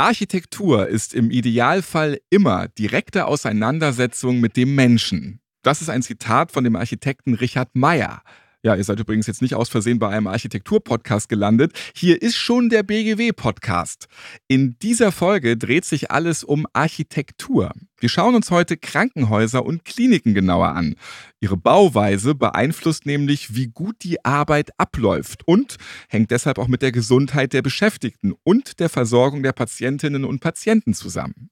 Architektur ist im Idealfall immer direkte Auseinandersetzung mit dem Menschen. Das ist ein Zitat von dem Architekten Richard Meyer. Ja, ihr seid übrigens jetzt nicht aus Versehen bei einem Architektur-Podcast gelandet. Hier ist schon der BGW-Podcast. In dieser Folge dreht sich alles um Architektur. Wir schauen uns heute Krankenhäuser und Kliniken genauer an. Ihre Bauweise beeinflusst nämlich, wie gut die Arbeit abläuft und hängt deshalb auch mit der Gesundheit der Beschäftigten und der Versorgung der Patientinnen und Patienten zusammen.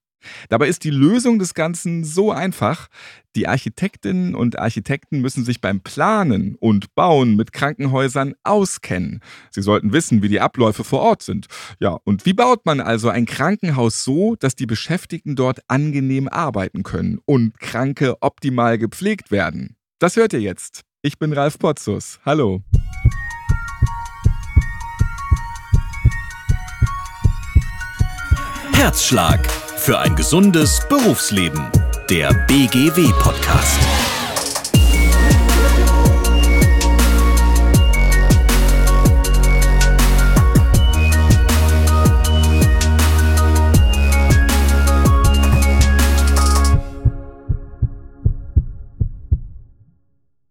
Dabei ist die Lösung des Ganzen so einfach. Die Architektinnen und Architekten müssen sich beim Planen und Bauen mit Krankenhäusern auskennen. Sie sollten wissen, wie die Abläufe vor Ort sind. Ja, und wie baut man also ein Krankenhaus so, dass die Beschäftigten dort angenehm arbeiten können und Kranke optimal gepflegt werden? Das hört ihr jetzt. Ich bin Ralf Potzus. Hallo. Herzschlag für ein gesundes Berufsleben. Der BGW-Podcast.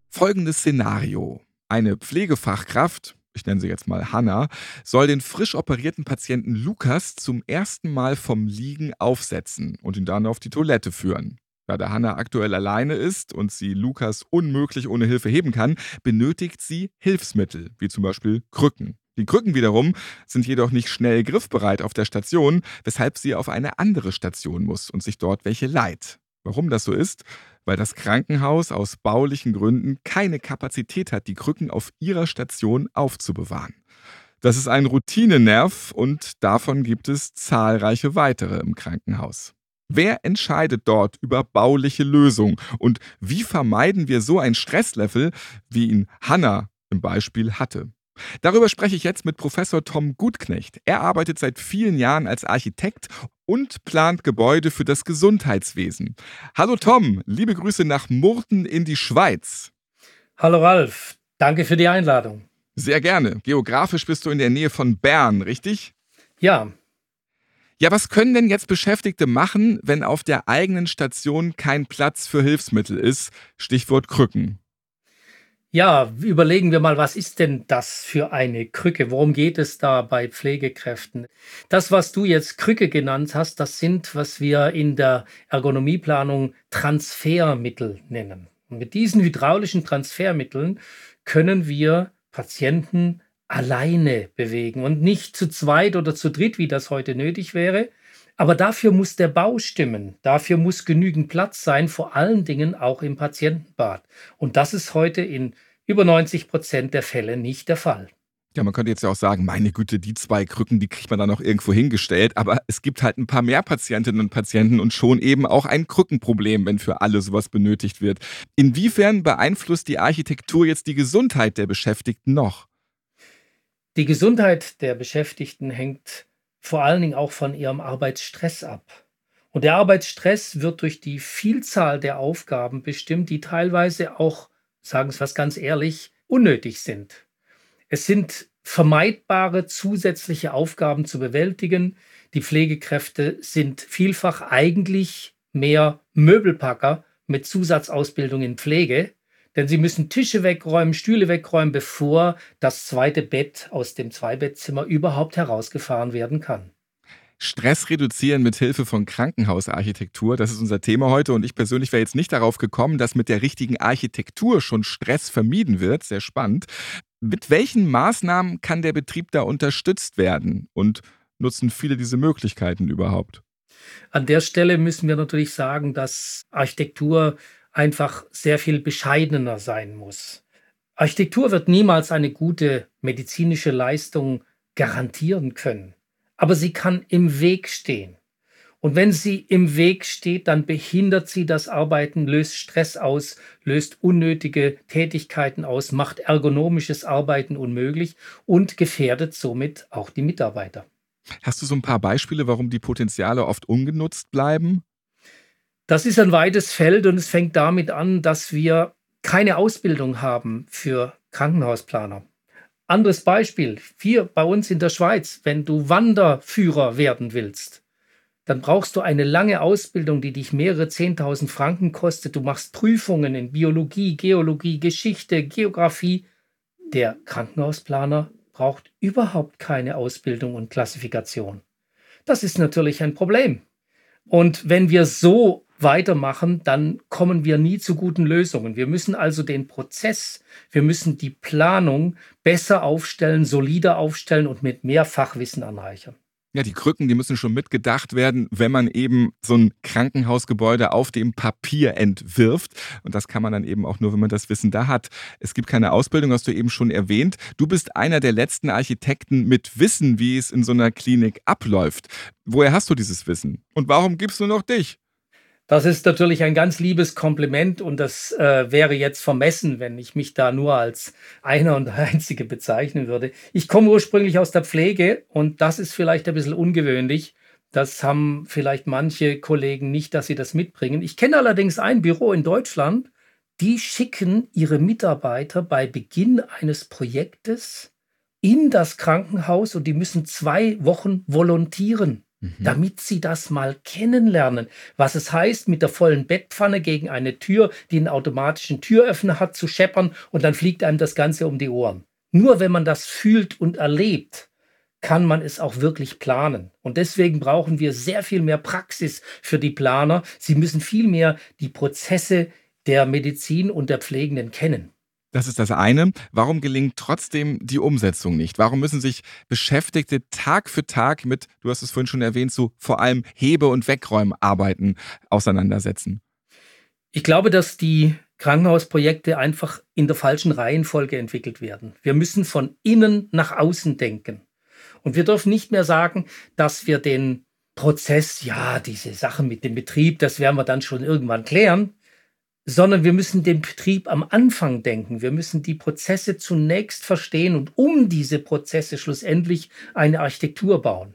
Folgendes Szenario. Eine Pflegefachkraft ich nenne sie jetzt mal Hanna, soll den frisch operierten Patienten Lukas zum ersten Mal vom Liegen aufsetzen und ihn dann auf die Toilette führen. Da der Hanna aktuell alleine ist und sie Lukas unmöglich ohne Hilfe heben kann, benötigt sie Hilfsmittel, wie zum Beispiel Krücken. Die Krücken wiederum sind jedoch nicht schnell griffbereit auf der Station, weshalb sie auf eine andere Station muss und sich dort welche leiht. Warum das so ist? Weil das Krankenhaus aus baulichen Gründen keine Kapazität hat, die Krücken auf ihrer Station aufzubewahren. Das ist ein Routinenerv und davon gibt es zahlreiche weitere im Krankenhaus. Wer entscheidet dort über bauliche Lösungen und wie vermeiden wir so ein Stresslevel, wie ihn Hanna im Beispiel hatte? Darüber spreche ich jetzt mit Professor Tom Gutknecht. Er arbeitet seit vielen Jahren als Architekt und plant Gebäude für das Gesundheitswesen. Hallo Tom, liebe Grüße nach Murten in die Schweiz. Hallo Ralf, danke für die Einladung. Sehr gerne. Geografisch bist du in der Nähe von Bern, richtig? Ja. Ja, was können denn jetzt Beschäftigte machen, wenn auf der eigenen Station kein Platz für Hilfsmittel ist? Stichwort Krücken. Ja, überlegen wir mal, was ist denn das für eine Krücke? Worum geht es da bei Pflegekräften? Das, was du jetzt Krücke genannt hast, das sind, was wir in der Ergonomieplanung Transfermittel nennen. Und mit diesen hydraulischen Transfermitteln können wir Patienten alleine bewegen und nicht zu zweit oder zu dritt, wie das heute nötig wäre. Aber dafür muss der Bau stimmen. Dafür muss genügend Platz sein, vor allen Dingen auch im Patientenbad. Und das ist heute in über 90 Prozent der Fälle nicht der Fall. Ja, man könnte jetzt ja auch sagen, meine Güte, die zwei Krücken, die kriegt man dann noch irgendwo hingestellt. Aber es gibt halt ein paar mehr Patientinnen und Patienten und schon eben auch ein Krückenproblem, wenn für alle sowas benötigt wird. Inwiefern beeinflusst die Architektur jetzt die Gesundheit der Beschäftigten noch? Die Gesundheit der Beschäftigten hängt vor allen Dingen auch von ihrem Arbeitsstress ab. Und der Arbeitsstress wird durch die Vielzahl der Aufgaben bestimmt, die teilweise auch sagen es was ganz ehrlich, unnötig sind. Es sind vermeidbare zusätzliche Aufgaben zu bewältigen. Die Pflegekräfte sind vielfach eigentlich mehr Möbelpacker mit Zusatzausbildung in Pflege, denn sie müssen Tische wegräumen, Stühle wegräumen, bevor das zweite Bett aus dem Zweibettzimmer überhaupt herausgefahren werden kann. Stress reduzieren mit Hilfe von Krankenhausarchitektur. Das ist unser Thema heute und ich persönlich wäre jetzt nicht darauf gekommen, dass mit der richtigen Architektur schon Stress vermieden wird. Sehr spannend. Mit welchen Maßnahmen kann der Betrieb da unterstützt werden und nutzen viele diese Möglichkeiten überhaupt? An der Stelle müssen wir natürlich sagen, dass Architektur einfach sehr viel bescheidener sein muss. Architektur wird niemals eine gute medizinische Leistung garantieren können aber sie kann im Weg stehen. Und wenn sie im Weg steht, dann behindert sie das Arbeiten, löst Stress aus, löst unnötige Tätigkeiten aus, macht ergonomisches Arbeiten unmöglich und gefährdet somit auch die Mitarbeiter. Hast du so ein paar Beispiele, warum die Potenziale oft ungenutzt bleiben? Das ist ein weites Feld und es fängt damit an, dass wir keine Ausbildung haben für Krankenhausplaner. Anderes Beispiel, hier bei uns in der Schweiz, wenn du Wanderführer werden willst, dann brauchst du eine lange Ausbildung, die dich mehrere 10.000 Franken kostet. Du machst Prüfungen in Biologie, Geologie, Geschichte, Geografie. Der Krankenhausplaner braucht überhaupt keine Ausbildung und Klassifikation. Das ist natürlich ein Problem. Und wenn wir so weitermachen, dann kommen wir nie zu guten Lösungen. Wir müssen also den Prozess, wir müssen die Planung besser aufstellen, solider aufstellen und mit mehr Fachwissen anreichern. Ja, die Krücken, die müssen schon mitgedacht werden, wenn man eben so ein Krankenhausgebäude auf dem Papier entwirft. Und das kann man dann eben auch nur, wenn man das Wissen da hat. Es gibt keine Ausbildung, hast du eben schon erwähnt. Du bist einer der letzten Architekten mit Wissen, wie es in so einer Klinik abläuft. Woher hast du dieses Wissen? Und warum gibst du noch dich? Das ist natürlich ein ganz liebes Kompliment und das äh, wäre jetzt vermessen, wenn ich mich da nur als einer und einzige bezeichnen würde. Ich komme ursprünglich aus der Pflege und das ist vielleicht ein bisschen ungewöhnlich. Das haben vielleicht manche Kollegen nicht, dass sie das mitbringen. Ich kenne allerdings ein Büro in Deutschland, die schicken ihre Mitarbeiter bei Beginn eines Projektes in das Krankenhaus und die müssen zwei Wochen volontieren. Mhm. damit sie das mal kennenlernen, was es heißt, mit der vollen Bettpfanne gegen eine Tür, die einen automatischen Türöffner hat, zu scheppern und dann fliegt einem das Ganze um die Ohren. Nur wenn man das fühlt und erlebt, kann man es auch wirklich planen. Und deswegen brauchen wir sehr viel mehr Praxis für die Planer. Sie müssen viel mehr die Prozesse der Medizin und der Pflegenden kennen. Das ist das eine. Warum gelingt trotzdem die Umsetzung nicht? Warum müssen sich Beschäftigte Tag für Tag mit, du hast es vorhin schon erwähnt, so vor allem Hebe- und Wegräumarbeiten auseinandersetzen? Ich glaube, dass die Krankenhausprojekte einfach in der falschen Reihenfolge entwickelt werden. Wir müssen von innen nach außen denken. Und wir dürfen nicht mehr sagen, dass wir den Prozess, ja, diese Sachen mit dem Betrieb, das werden wir dann schon irgendwann klären sondern wir müssen den Betrieb am Anfang denken. Wir müssen die Prozesse zunächst verstehen und um diese Prozesse schlussendlich eine Architektur bauen.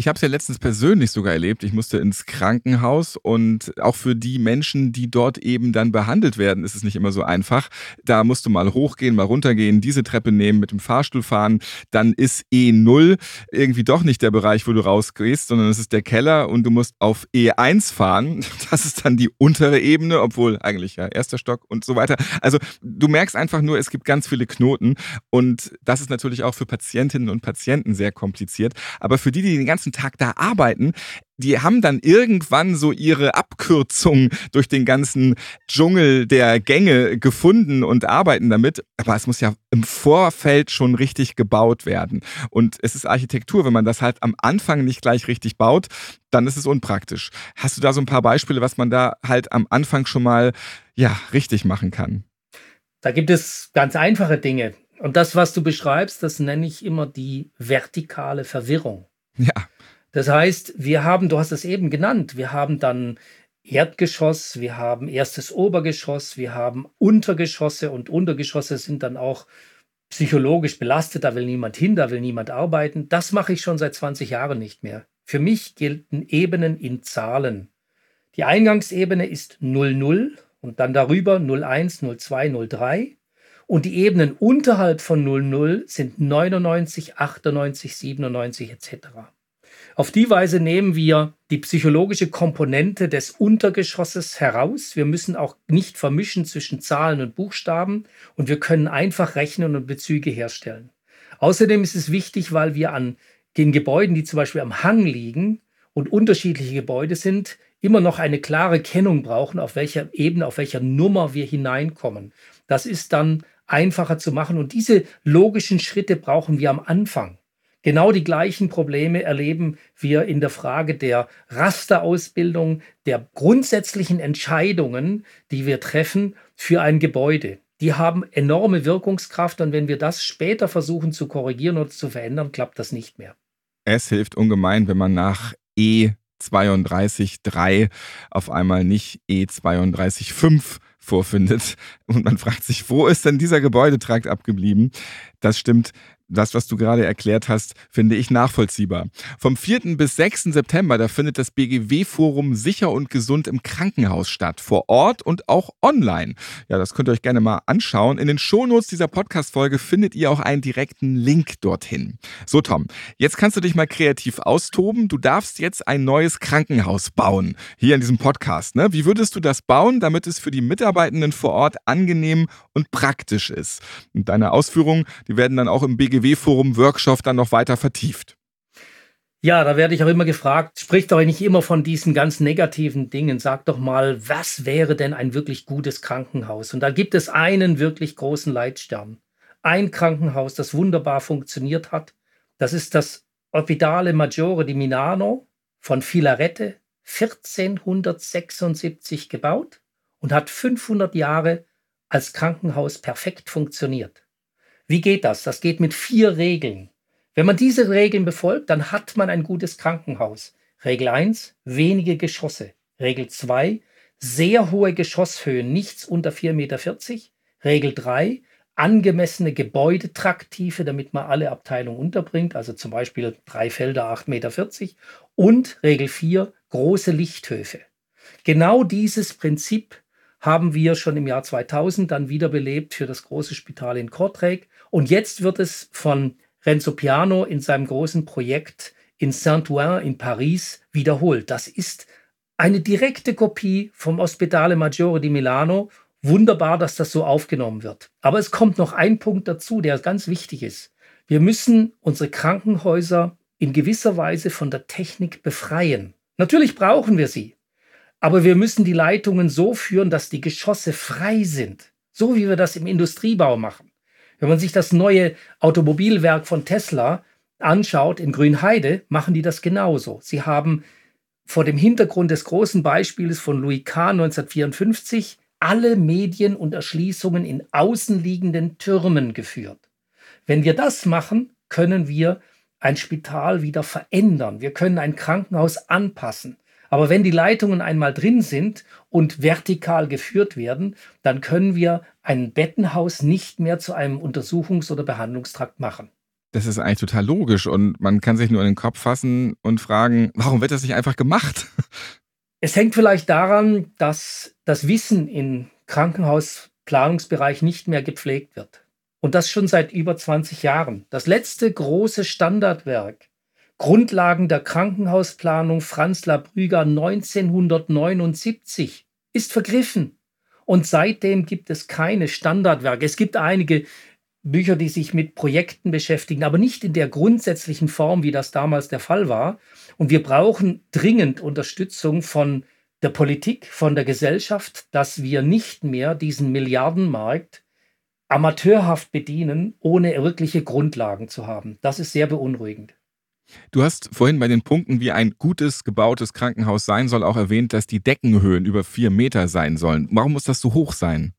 Ich habe es ja letztens persönlich sogar erlebt. Ich musste ins Krankenhaus und auch für die Menschen, die dort eben dann behandelt werden, ist es nicht immer so einfach. Da musst du mal hochgehen, mal runtergehen, diese Treppe nehmen, mit dem Fahrstuhl fahren. Dann ist E0 irgendwie doch nicht der Bereich, wo du rausgehst, sondern es ist der Keller und du musst auf E1 fahren. Das ist dann die untere Ebene, obwohl eigentlich ja erster Stock und so weiter. Also du merkst einfach nur, es gibt ganz viele Knoten und das ist natürlich auch für Patientinnen und Patienten sehr kompliziert. Aber für die, die den ganzen ganzen Tag da arbeiten, die haben dann irgendwann so ihre Abkürzung durch den ganzen Dschungel der Gänge gefunden und arbeiten damit. Aber es muss ja im Vorfeld schon richtig gebaut werden. Und es ist Architektur. Wenn man das halt am Anfang nicht gleich richtig baut, dann ist es unpraktisch. Hast du da so ein paar Beispiele, was man da halt am Anfang schon mal, ja, richtig machen kann? Da gibt es ganz einfache Dinge. Und das, was du beschreibst, das nenne ich immer die vertikale Verwirrung. Ja. Das heißt, wir haben, du hast es eben genannt, wir haben dann Erdgeschoss, wir haben erstes Obergeschoss, wir haben Untergeschosse und Untergeschosse sind dann auch psychologisch belastet, da will niemand hin, da will niemand arbeiten. Das mache ich schon seit 20 Jahren nicht mehr. Für mich gelten Ebenen in Zahlen. Die Eingangsebene ist 00 und dann darüber 01, 02, 03 und die Ebenen unterhalb von 00 sind 99, 98, 97 etc. Auf die Weise nehmen wir die psychologische Komponente des Untergeschosses heraus. Wir müssen auch nicht vermischen zwischen Zahlen und Buchstaben und wir können einfach rechnen und Bezüge herstellen. Außerdem ist es wichtig, weil wir an den Gebäuden, die zum Beispiel am Hang liegen und unterschiedliche Gebäude sind, immer noch eine klare Kennung brauchen, auf welcher Ebene, auf welcher Nummer wir hineinkommen. Das ist dann einfacher zu machen. Und diese logischen Schritte brauchen wir am Anfang. Genau die gleichen Probleme erleben wir in der Frage der Rasterausbildung, der grundsätzlichen Entscheidungen, die wir treffen für ein Gebäude. Die haben enorme Wirkungskraft und wenn wir das später versuchen zu korrigieren oder zu verändern, klappt das nicht mehr. Es hilft ungemein, wenn man nach E32.3 auf einmal nicht E32.5 vorfindet. Und man fragt sich, wo ist denn dieser Gebäudetrakt abgeblieben? Das stimmt. Das, was du gerade erklärt hast, finde ich nachvollziehbar. Vom 4. bis 6. September, da findet das BGW-Forum Sicher und Gesund im Krankenhaus statt. Vor Ort und auch online. Ja, das könnt ihr euch gerne mal anschauen. In den Shownotes dieser Podcast-Folge findet ihr auch einen direkten Link dorthin. So, Tom, jetzt kannst du dich mal kreativ austoben. Du darfst jetzt ein neues Krankenhaus bauen. Hier in diesem Podcast. Ne? Wie würdest du das bauen, damit es für die Mitarbeitenden vor Ort angenehm und praktisch ist? Und deine Ausführungen, die werden dann auch im BGW-Forum Workshop dann noch weiter vertieft. Ja, da werde ich auch immer gefragt, sprich doch nicht immer von diesen ganz negativen Dingen. Sag doch mal, was wäre denn ein wirklich gutes Krankenhaus? Und da gibt es einen wirklich großen Leitstern. Ein Krankenhaus, das wunderbar funktioniert hat. Das ist das Ospedale Maggiore di Milano von Filarete, 1476 gebaut und hat 500 Jahre als Krankenhaus perfekt funktioniert. Wie geht das? Das geht mit vier Regeln. Wenn man diese Regeln befolgt, dann hat man ein gutes Krankenhaus. Regel 1, wenige Geschosse. Regel 2, sehr hohe Geschosshöhen, nichts unter 4,40 Meter. Regel 3, angemessene Gebäudetraktive, damit man alle Abteilungen unterbringt, also zum Beispiel drei Felder, 8,40 Meter. Und Regel 4, große Lichthöfe. Genau dieses Prinzip haben wir schon im Jahr 2000 dann wiederbelebt für das große Spital in Kortrijk. Und jetzt wird es von Renzo Piano in seinem großen Projekt in Saint-Ouen in Paris wiederholt. Das ist eine direkte Kopie vom Ospedale Maggiore di Milano. Wunderbar, dass das so aufgenommen wird. Aber es kommt noch ein Punkt dazu, der ganz wichtig ist. Wir müssen unsere Krankenhäuser in gewisser Weise von der Technik befreien. Natürlich brauchen wir sie. Aber wir müssen die Leitungen so führen, dass die Geschosse frei sind. So wie wir das im Industriebau machen. Wenn man sich das neue Automobilwerk von Tesla anschaut in Grünheide, machen die das genauso. Sie haben vor dem Hintergrund des großen Beispiels von Louis Kahn 1954 alle Medien und Erschließungen in außenliegenden Türmen geführt. Wenn wir das machen, können wir ein Spital wieder verändern. Wir können ein Krankenhaus anpassen. Aber wenn die Leitungen einmal drin sind und vertikal geführt werden, dann können wir ein Bettenhaus nicht mehr zu einem Untersuchungs- oder Behandlungstrakt machen. Das ist eigentlich total logisch und man kann sich nur in den Kopf fassen und fragen, warum wird das nicht einfach gemacht? Es hängt vielleicht daran, dass das Wissen im Krankenhausplanungsbereich nicht mehr gepflegt wird. Und das schon seit über 20 Jahren. Das letzte große Standardwerk Grundlagen der Krankenhausplanung Franz Labrüger 1979 ist vergriffen. Und seitdem gibt es keine Standardwerke. Es gibt einige Bücher, die sich mit Projekten beschäftigen, aber nicht in der grundsätzlichen Form, wie das damals der Fall war. Und wir brauchen dringend Unterstützung von der Politik, von der Gesellschaft, dass wir nicht mehr diesen Milliardenmarkt amateurhaft bedienen, ohne wirkliche Grundlagen zu haben. Das ist sehr beunruhigend. Du hast vorhin bei den Punkten, wie ein gutes gebautes Krankenhaus sein soll, auch erwähnt, dass die Deckenhöhen über vier Meter sein sollen. Warum muss das so hoch sein?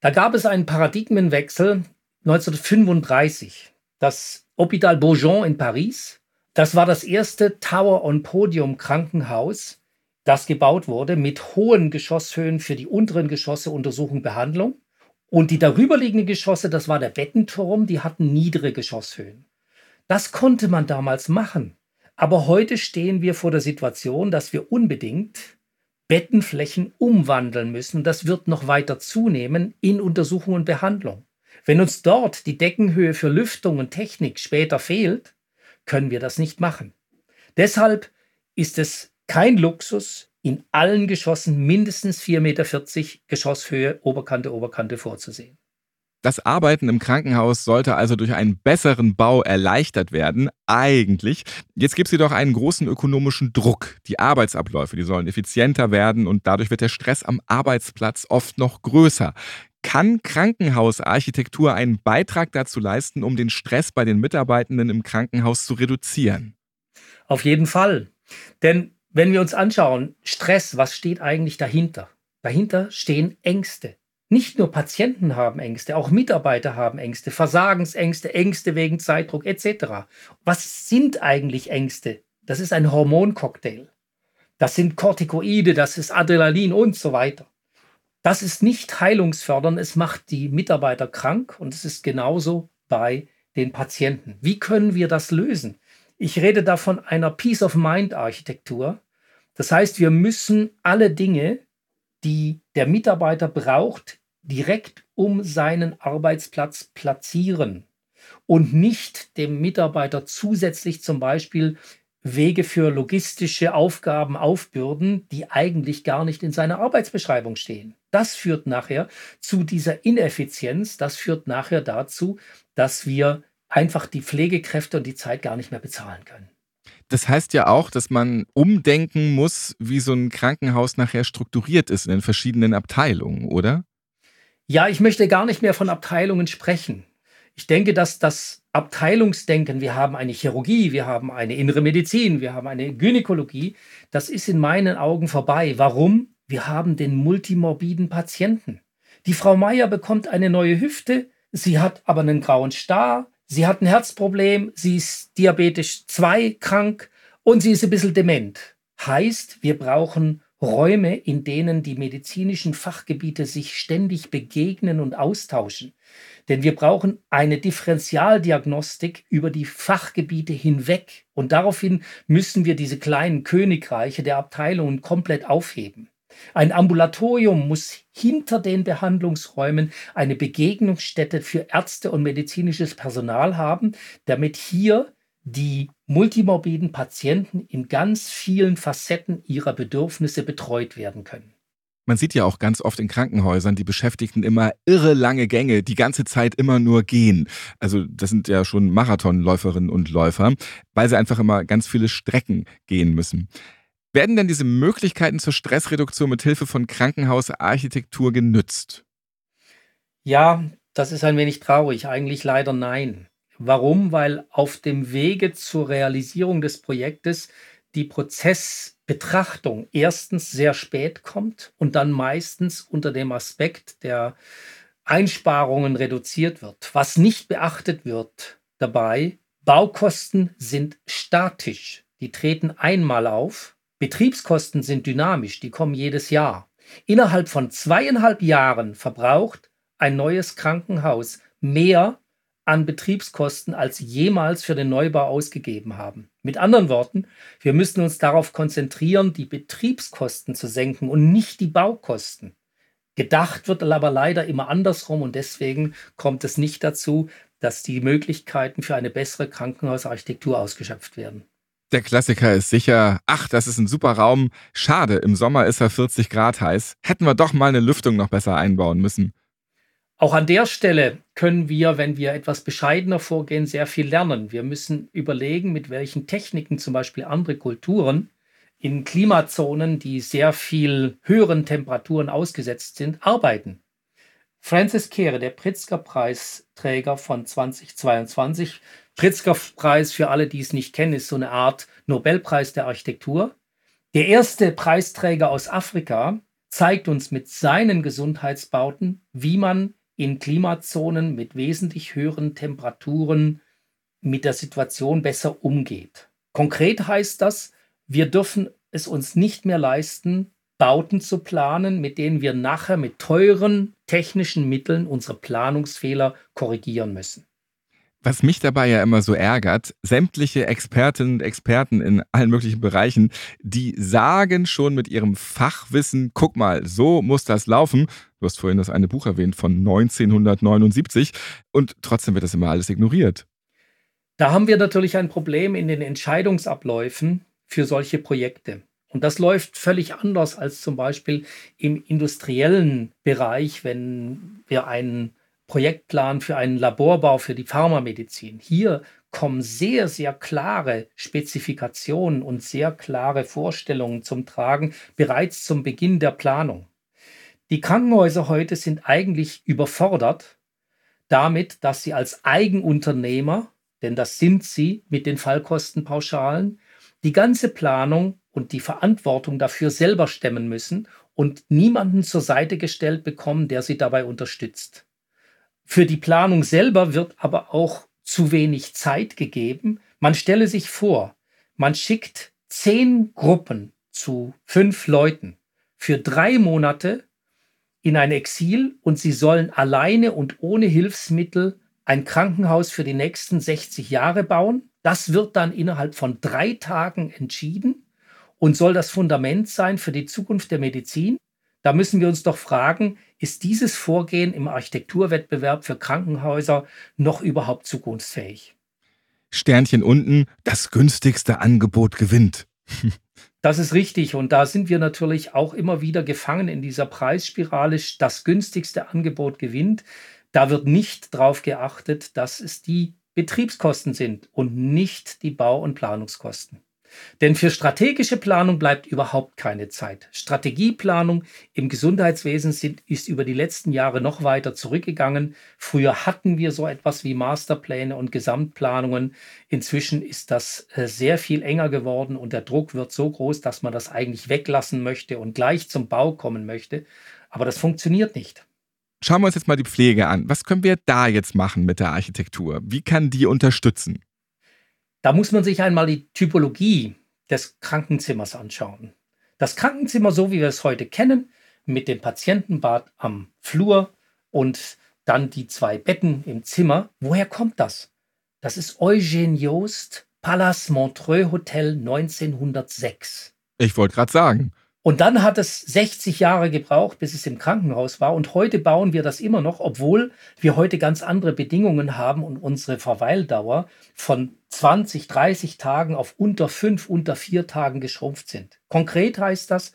Da gab es einen Paradigmenwechsel 1935. Das Hôpital Beaujon in Paris, das war das erste Tower-on-Podium-Krankenhaus, das gebaut wurde mit hohen Geschosshöhen für die unteren Geschosse Untersuchung, Behandlung. Und die darüberliegenden Geschosse, das war der Bettenturm, die hatten niedere Geschosshöhen. Das konnte man damals machen. Aber heute stehen wir vor der Situation, dass wir unbedingt Bettenflächen umwandeln müssen. Das wird noch weiter zunehmen in Untersuchung und Behandlung. Wenn uns dort die Deckenhöhe für Lüftung und Technik später fehlt, können wir das nicht machen. Deshalb ist es kein Luxus, in allen Geschossen mindestens 4,40 Meter Geschosshöhe, Oberkante, Oberkante vorzusehen. Das Arbeiten im Krankenhaus sollte also durch einen besseren Bau erleichtert werden, eigentlich. Jetzt gibt es jedoch einen großen ökonomischen Druck. Die Arbeitsabläufe, die sollen effizienter werden und dadurch wird der Stress am Arbeitsplatz oft noch größer. Kann Krankenhausarchitektur einen Beitrag dazu leisten, um den Stress bei den Mitarbeitenden im Krankenhaus zu reduzieren? Auf jeden Fall. Denn wenn wir uns anschauen, Stress, was steht eigentlich dahinter? Dahinter stehen Ängste. Nicht nur Patienten haben Ängste, auch Mitarbeiter haben Ängste, Versagensängste, Ängste wegen Zeitdruck etc. Was sind eigentlich Ängste? Das ist ein Hormoncocktail. Das sind Corticoide, das ist Adrenalin und so weiter. Das ist nicht heilungsfördernd, es macht die Mitarbeiter krank und es ist genauso bei den Patienten. Wie können wir das lösen? Ich rede da von einer Peace-of-Mind-Architektur. Das heißt, wir müssen alle Dinge, die der Mitarbeiter braucht, direkt um seinen Arbeitsplatz platzieren und nicht dem Mitarbeiter zusätzlich zum Beispiel Wege für logistische Aufgaben aufbürden, die eigentlich gar nicht in seiner Arbeitsbeschreibung stehen. Das führt nachher zu dieser Ineffizienz, das führt nachher dazu, dass wir einfach die Pflegekräfte und die Zeit gar nicht mehr bezahlen können. Das heißt ja auch, dass man umdenken muss, wie so ein Krankenhaus nachher strukturiert ist in den verschiedenen Abteilungen, oder? Ja, ich möchte gar nicht mehr von Abteilungen sprechen. Ich denke, dass das Abteilungsdenken, wir haben eine Chirurgie, wir haben eine innere Medizin, wir haben eine Gynäkologie, das ist in meinen Augen vorbei. Warum? Wir haben den multimorbiden Patienten. Die Frau Meier bekommt eine neue Hüfte, sie hat aber einen grauen Star, sie hat ein Herzproblem, sie ist diabetisch 2 krank und sie ist ein bisschen dement. Heißt, wir brauchen Räume, in denen die medizinischen Fachgebiete sich ständig begegnen und austauschen. Denn wir brauchen eine Differentialdiagnostik über die Fachgebiete hinweg. Und daraufhin müssen wir diese kleinen Königreiche der Abteilungen komplett aufheben. Ein Ambulatorium muss hinter den Behandlungsräumen eine Begegnungsstätte für Ärzte und medizinisches Personal haben, damit hier die multimorbiden Patienten in ganz vielen Facetten ihrer Bedürfnisse betreut werden können. Man sieht ja auch ganz oft in Krankenhäusern die Beschäftigten immer irre lange Gänge, die ganze Zeit immer nur gehen. Also das sind ja schon Marathonläuferinnen und Läufer, weil sie einfach immer ganz viele Strecken gehen müssen. Werden denn diese Möglichkeiten zur Stressreduktion mit Hilfe von Krankenhausarchitektur genützt? Ja, das ist ein wenig traurig. Eigentlich leider nein. Warum? Weil auf dem Wege zur Realisierung des Projektes die Prozessbetrachtung erstens sehr spät kommt und dann meistens unter dem Aspekt der Einsparungen reduziert wird. Was nicht beachtet wird dabei, Baukosten sind statisch, die treten einmal auf, Betriebskosten sind dynamisch, die kommen jedes Jahr. Innerhalb von zweieinhalb Jahren verbraucht ein neues Krankenhaus mehr an Betriebskosten als jemals für den Neubau ausgegeben haben. Mit anderen Worten, wir müssen uns darauf konzentrieren, die Betriebskosten zu senken und nicht die Baukosten. Gedacht wird aber leider immer andersrum und deswegen kommt es nicht dazu, dass die Möglichkeiten für eine bessere Krankenhausarchitektur ausgeschöpft werden. Der Klassiker ist sicher, ach, das ist ein super Raum. Schade, im Sommer ist er 40 Grad heiß. Hätten wir doch mal eine Lüftung noch besser einbauen müssen. Auch an der Stelle können wir, wenn wir etwas bescheidener vorgehen, sehr viel lernen. Wir müssen überlegen, mit welchen Techniken zum Beispiel andere Kulturen in Klimazonen, die sehr viel höheren Temperaturen ausgesetzt sind, arbeiten. Francis Kehre, der Pritzker-Preisträger von 2022. Pritzker-Preis, für alle, die es nicht kennen, ist so eine Art Nobelpreis der Architektur. Der erste Preisträger aus Afrika zeigt uns mit seinen Gesundheitsbauten, wie man in Klimazonen mit wesentlich höheren Temperaturen mit der Situation besser umgeht. Konkret heißt das, wir dürfen es uns nicht mehr leisten, Bauten zu planen, mit denen wir nachher mit teuren technischen Mitteln unsere Planungsfehler korrigieren müssen. Was mich dabei ja immer so ärgert, sämtliche Expertinnen und Experten in allen möglichen Bereichen, die sagen schon mit ihrem Fachwissen, guck mal, so muss das laufen. Du hast vorhin das eine Buch erwähnt von 1979 und trotzdem wird das immer alles ignoriert. Da haben wir natürlich ein Problem in den Entscheidungsabläufen für solche Projekte. Und das läuft völlig anders als zum Beispiel im industriellen Bereich, wenn wir einen Projektplan für einen Laborbau für die Pharmamedizin. Hier kommen sehr, sehr klare Spezifikationen und sehr klare Vorstellungen zum Tragen bereits zum Beginn der Planung. Die Krankenhäuser heute sind eigentlich überfordert damit, dass sie als Eigenunternehmer, denn das sind sie mit den Fallkostenpauschalen, die ganze Planung und die Verantwortung dafür selber stemmen müssen und niemanden zur Seite gestellt bekommen, der sie dabei unterstützt. Für die Planung selber wird aber auch zu wenig Zeit gegeben. Man stelle sich vor, man schickt zehn Gruppen zu fünf Leuten für drei Monate in ein Exil und sie sollen alleine und ohne Hilfsmittel ein Krankenhaus für die nächsten 60 Jahre bauen. Das wird dann innerhalb von drei Tagen entschieden und soll das Fundament sein für die Zukunft der Medizin. Da müssen wir uns doch fragen, ist dieses Vorgehen im Architekturwettbewerb für Krankenhäuser noch überhaupt zukunftsfähig? Sternchen unten, das günstigste Angebot gewinnt. Das ist richtig. Und da sind wir natürlich auch immer wieder gefangen in dieser Preisspirale. Das günstigste Angebot gewinnt. Da wird nicht darauf geachtet, dass es die Betriebskosten sind und nicht die Bau- und Planungskosten. Denn für strategische Planung bleibt überhaupt keine Zeit. Strategieplanung im Gesundheitswesen sind, ist über die letzten Jahre noch weiter zurückgegangen. Früher hatten wir so etwas wie Masterpläne und Gesamtplanungen. Inzwischen ist das äh, sehr viel enger geworden und der Druck wird so groß, dass man das eigentlich weglassen möchte und gleich zum Bau kommen möchte. Aber das funktioniert nicht. Schauen wir uns jetzt mal die Pflege an. Was können wir da jetzt machen mit der Architektur? Wie kann die unterstützen? Da muss man sich einmal die Typologie des Krankenzimmers anschauen. Das Krankenzimmer, so wie wir es heute kennen, mit dem Patientenbad am Flur und dann die zwei Betten im Zimmer. Woher kommt das? Das ist Eugène Jost, Palace Montreux Hotel 1906. Ich wollte gerade sagen. Und dann hat es 60 Jahre gebraucht, bis es im Krankenhaus war. Und heute bauen wir das immer noch, obwohl wir heute ganz andere Bedingungen haben und unsere Verweildauer von 20, 30 Tagen auf unter fünf, unter vier Tagen geschrumpft sind. Konkret heißt das,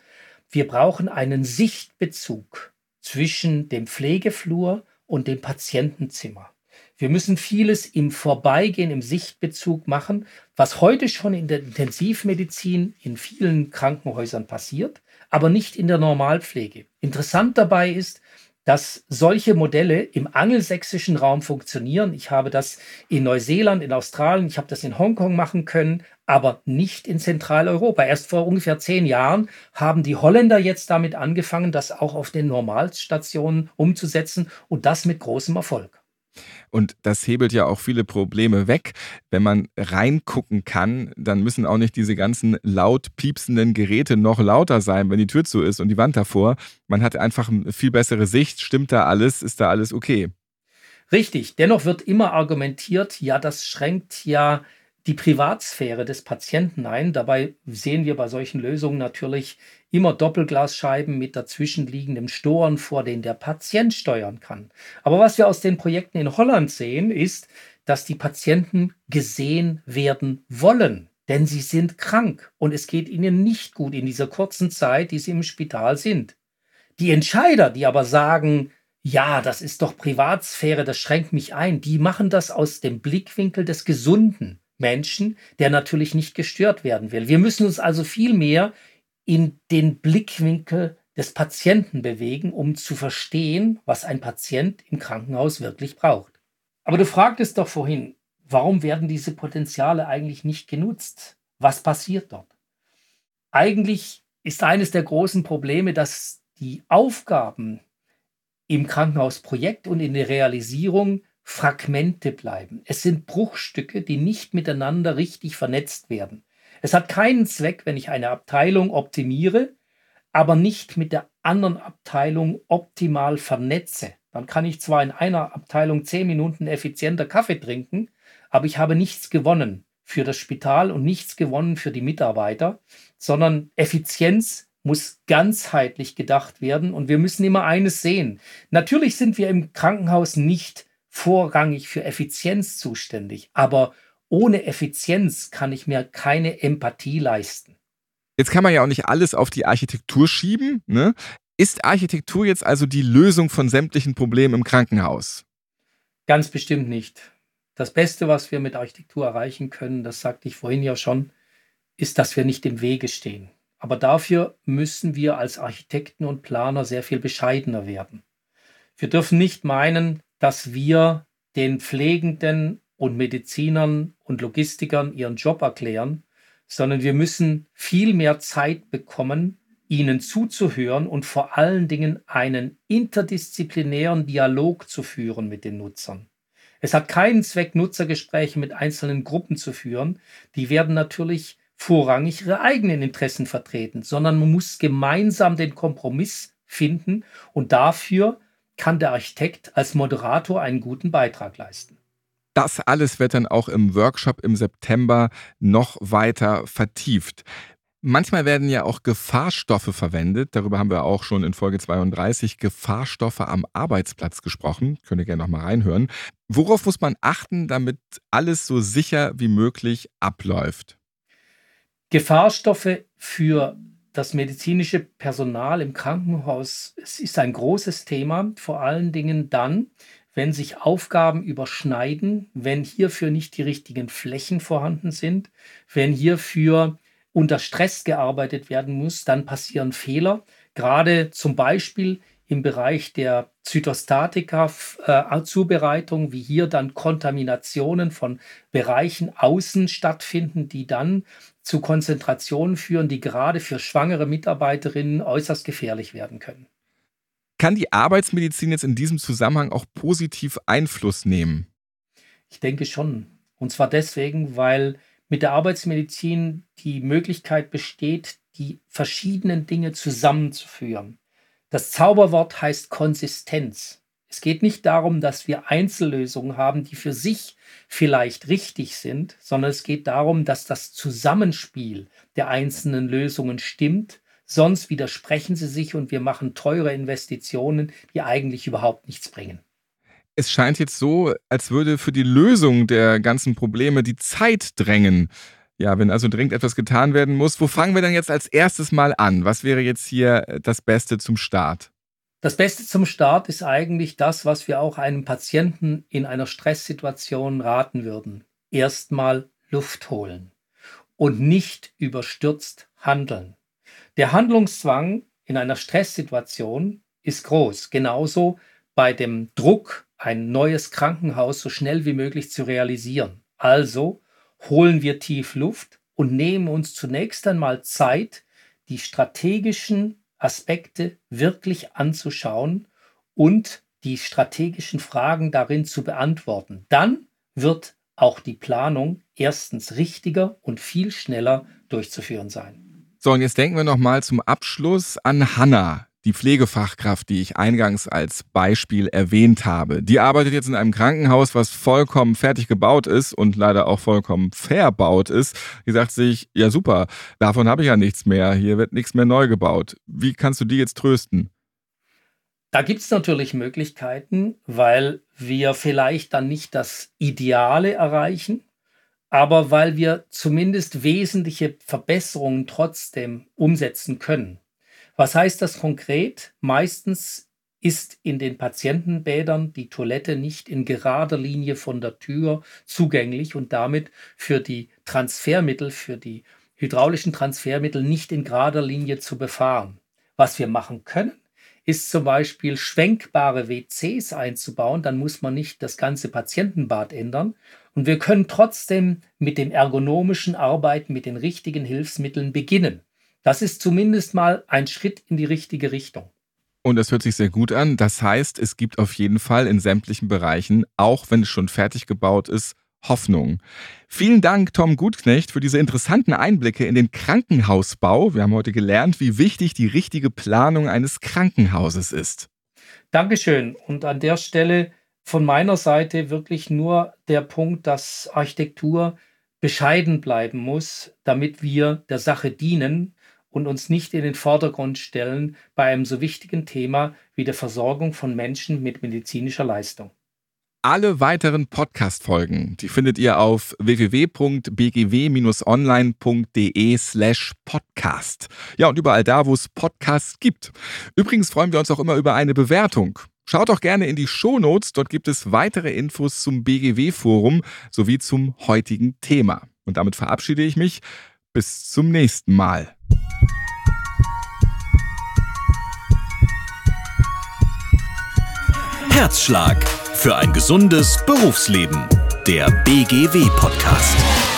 wir brauchen einen Sichtbezug zwischen dem Pflegeflur und dem Patientenzimmer. Wir müssen vieles im Vorbeigehen, im Sichtbezug machen, was heute schon in der Intensivmedizin in vielen Krankenhäusern passiert, aber nicht in der Normalpflege. Interessant dabei ist, dass solche Modelle im angelsächsischen Raum funktionieren. Ich habe das in Neuseeland, in Australien, ich habe das in Hongkong machen können, aber nicht in Zentraleuropa. Erst vor ungefähr zehn Jahren haben die Holländer jetzt damit angefangen, das auch auf den Normalstationen umzusetzen und das mit großem Erfolg. Und das hebelt ja auch viele Probleme weg. Wenn man reingucken kann, dann müssen auch nicht diese ganzen laut piepsenden Geräte noch lauter sein, wenn die Tür zu ist und die Wand davor. Man hat einfach eine viel bessere Sicht. Stimmt da alles? Ist da alles okay? Richtig. Dennoch wird immer argumentiert, ja, das schränkt ja die Privatsphäre des Patienten ein. Dabei sehen wir bei solchen Lösungen natürlich immer Doppelglasscheiben mit dazwischenliegendem Storen, vor denen der Patient steuern kann. Aber was wir aus den Projekten in Holland sehen, ist, dass die Patienten gesehen werden wollen. Denn sie sind krank und es geht ihnen nicht gut in dieser kurzen Zeit, die sie im Spital sind. Die Entscheider, die aber sagen, ja, das ist doch Privatsphäre, das schränkt mich ein, die machen das aus dem Blickwinkel des Gesunden. Menschen, der natürlich nicht gestört werden will. Wir müssen uns also viel mehr in den Blickwinkel des Patienten bewegen, um zu verstehen, was ein Patient im Krankenhaus wirklich braucht. Aber du fragtest doch vorhin, warum werden diese Potenziale eigentlich nicht genutzt? Was passiert dort? Eigentlich ist eines der großen Probleme, dass die Aufgaben im Krankenhausprojekt und in der Realisierung Fragmente bleiben. Es sind Bruchstücke, die nicht miteinander richtig vernetzt werden. Es hat keinen Zweck, wenn ich eine Abteilung optimiere, aber nicht mit der anderen Abteilung optimal vernetze. Dann kann ich zwar in einer Abteilung zehn Minuten effizienter Kaffee trinken, aber ich habe nichts gewonnen für das Spital und nichts gewonnen für die Mitarbeiter, sondern Effizienz muss ganzheitlich gedacht werden und wir müssen immer eines sehen. Natürlich sind wir im Krankenhaus nicht vorrangig für Effizienz zuständig, aber ohne Effizienz kann ich mir keine Empathie leisten. Jetzt kann man ja auch nicht alles auf die Architektur schieben. Ne? Ist Architektur jetzt also die Lösung von sämtlichen Problemen im Krankenhaus? Ganz bestimmt nicht. Das Beste, was wir mit Architektur erreichen können, das sagte ich vorhin ja schon, ist, dass wir nicht im Wege stehen. Aber dafür müssen wir als Architekten und Planer sehr viel bescheidener werden. Wir dürfen nicht meinen, dass wir den Pflegenden und Medizinern und Logistikern ihren Job erklären, sondern wir müssen viel mehr Zeit bekommen, ihnen zuzuhören und vor allen Dingen einen interdisziplinären Dialog zu führen mit den Nutzern. Es hat keinen Zweck, Nutzergespräche mit einzelnen Gruppen zu führen. Die werden natürlich vorrangig ihre eigenen Interessen vertreten, sondern man muss gemeinsam den Kompromiss finden und dafür kann der Architekt als Moderator einen guten Beitrag leisten. Das alles wird dann auch im Workshop im September noch weiter vertieft. Manchmal werden ja auch Gefahrstoffe verwendet. Darüber haben wir auch schon in Folge 32 Gefahrstoffe am Arbeitsplatz gesprochen. Könnt ihr gerne noch mal reinhören. Worauf muss man achten, damit alles so sicher wie möglich abläuft? Gefahrstoffe für das medizinische Personal im Krankenhaus ist ein großes Thema, vor allen Dingen dann, wenn sich Aufgaben überschneiden, wenn hierfür nicht die richtigen Flächen vorhanden sind, wenn hierfür unter Stress gearbeitet werden muss, dann passieren Fehler. Gerade zum Beispiel im Bereich der Zytostatika-Zubereitung, äh, wie hier dann Kontaminationen von Bereichen außen stattfinden, die dann zu Konzentrationen führen, die gerade für schwangere Mitarbeiterinnen äußerst gefährlich werden können. Kann die Arbeitsmedizin jetzt in diesem Zusammenhang auch positiv Einfluss nehmen? Ich denke schon. Und zwar deswegen, weil mit der Arbeitsmedizin die Möglichkeit besteht, die verschiedenen Dinge zusammenzuführen. Das Zauberwort heißt Konsistenz. Es geht nicht darum, dass wir Einzellösungen haben, die für sich vielleicht richtig sind, sondern es geht darum, dass das Zusammenspiel der einzelnen Lösungen stimmt. Sonst widersprechen sie sich und wir machen teure Investitionen, die eigentlich überhaupt nichts bringen es scheint jetzt so, als würde für die Lösung der ganzen Probleme die Zeit drängen. Ja, wenn also dringend etwas getan werden muss, wo fangen wir denn jetzt als erstes mal an? Was wäre jetzt hier äh, das Beste zum Start? Das Beste zum Start ist eigentlich das, was wir auch einem Patienten in einer Stresssituation raten würden. Erstmal Luft holen und nicht überstürzt handeln. Der Handlungszwang in einer Stresssituation ist groß, genauso bei dem Druck ein neues Krankenhaus so schnell wie möglich zu realisieren. Also holen wir tief Luft und nehmen uns zunächst einmal Zeit, die strategischen Aspekte wirklich anzuschauen und die strategischen Fragen darin zu beantworten. Dann wird auch die Planung erstens richtiger und viel schneller durchzuführen sein. So, und jetzt denken wir nochmal zum Abschluss an Hannah die Pflegefachkraft, die ich eingangs als Beispiel erwähnt habe, die arbeitet jetzt in einem Krankenhaus, was vollkommen fertig gebaut ist und leider auch vollkommen verbaut ist. Die sagt sich, ja super, davon habe ich ja nichts mehr, hier wird nichts mehr neu gebaut. Wie kannst du die jetzt trösten? Da gibt es natürlich Möglichkeiten, weil wir vielleicht dann nicht das Ideale erreichen, aber weil wir zumindest wesentliche Verbesserungen trotzdem umsetzen können. Was heißt das konkret? Meistens ist in den Patientenbädern die Toilette nicht in gerader Linie von der Tür zugänglich und damit für die Transfermittel, für die hydraulischen Transfermittel nicht in gerader Linie zu befahren. Was wir machen können, ist zum Beispiel schwenkbare WCs einzubauen, dann muss man nicht das ganze Patientenbad ändern. Und wir können trotzdem mit dem ergonomischen Arbeiten, mit den richtigen Hilfsmitteln beginnen. Das ist zumindest mal ein Schritt in die richtige Richtung. Und das hört sich sehr gut an. Das heißt, es gibt auf jeden Fall in sämtlichen Bereichen, auch wenn es schon fertig gebaut ist, Hoffnung. Vielen Dank, Tom Gutknecht, für diese interessanten Einblicke in den Krankenhausbau. Wir haben heute gelernt, wie wichtig die richtige Planung eines Krankenhauses ist. Dankeschön. Und an der Stelle von meiner Seite wirklich nur der Punkt, dass Architektur bescheiden bleiben muss, damit wir der Sache dienen und uns nicht in den Vordergrund stellen bei einem so wichtigen Thema wie der Versorgung von Menschen mit medizinischer Leistung. Alle weiteren Podcast-Folgen, die findet ihr auf www.bgw-online.de slash podcast. Ja, und überall da, wo es Podcasts gibt. Übrigens freuen wir uns auch immer über eine Bewertung. Schaut doch gerne in die Shownotes, dort gibt es weitere Infos zum BGW-Forum sowie zum heutigen Thema. Und damit verabschiede ich mich. Bis zum nächsten Mal. Herzschlag für ein gesundes Berufsleben. Der BGW-Podcast.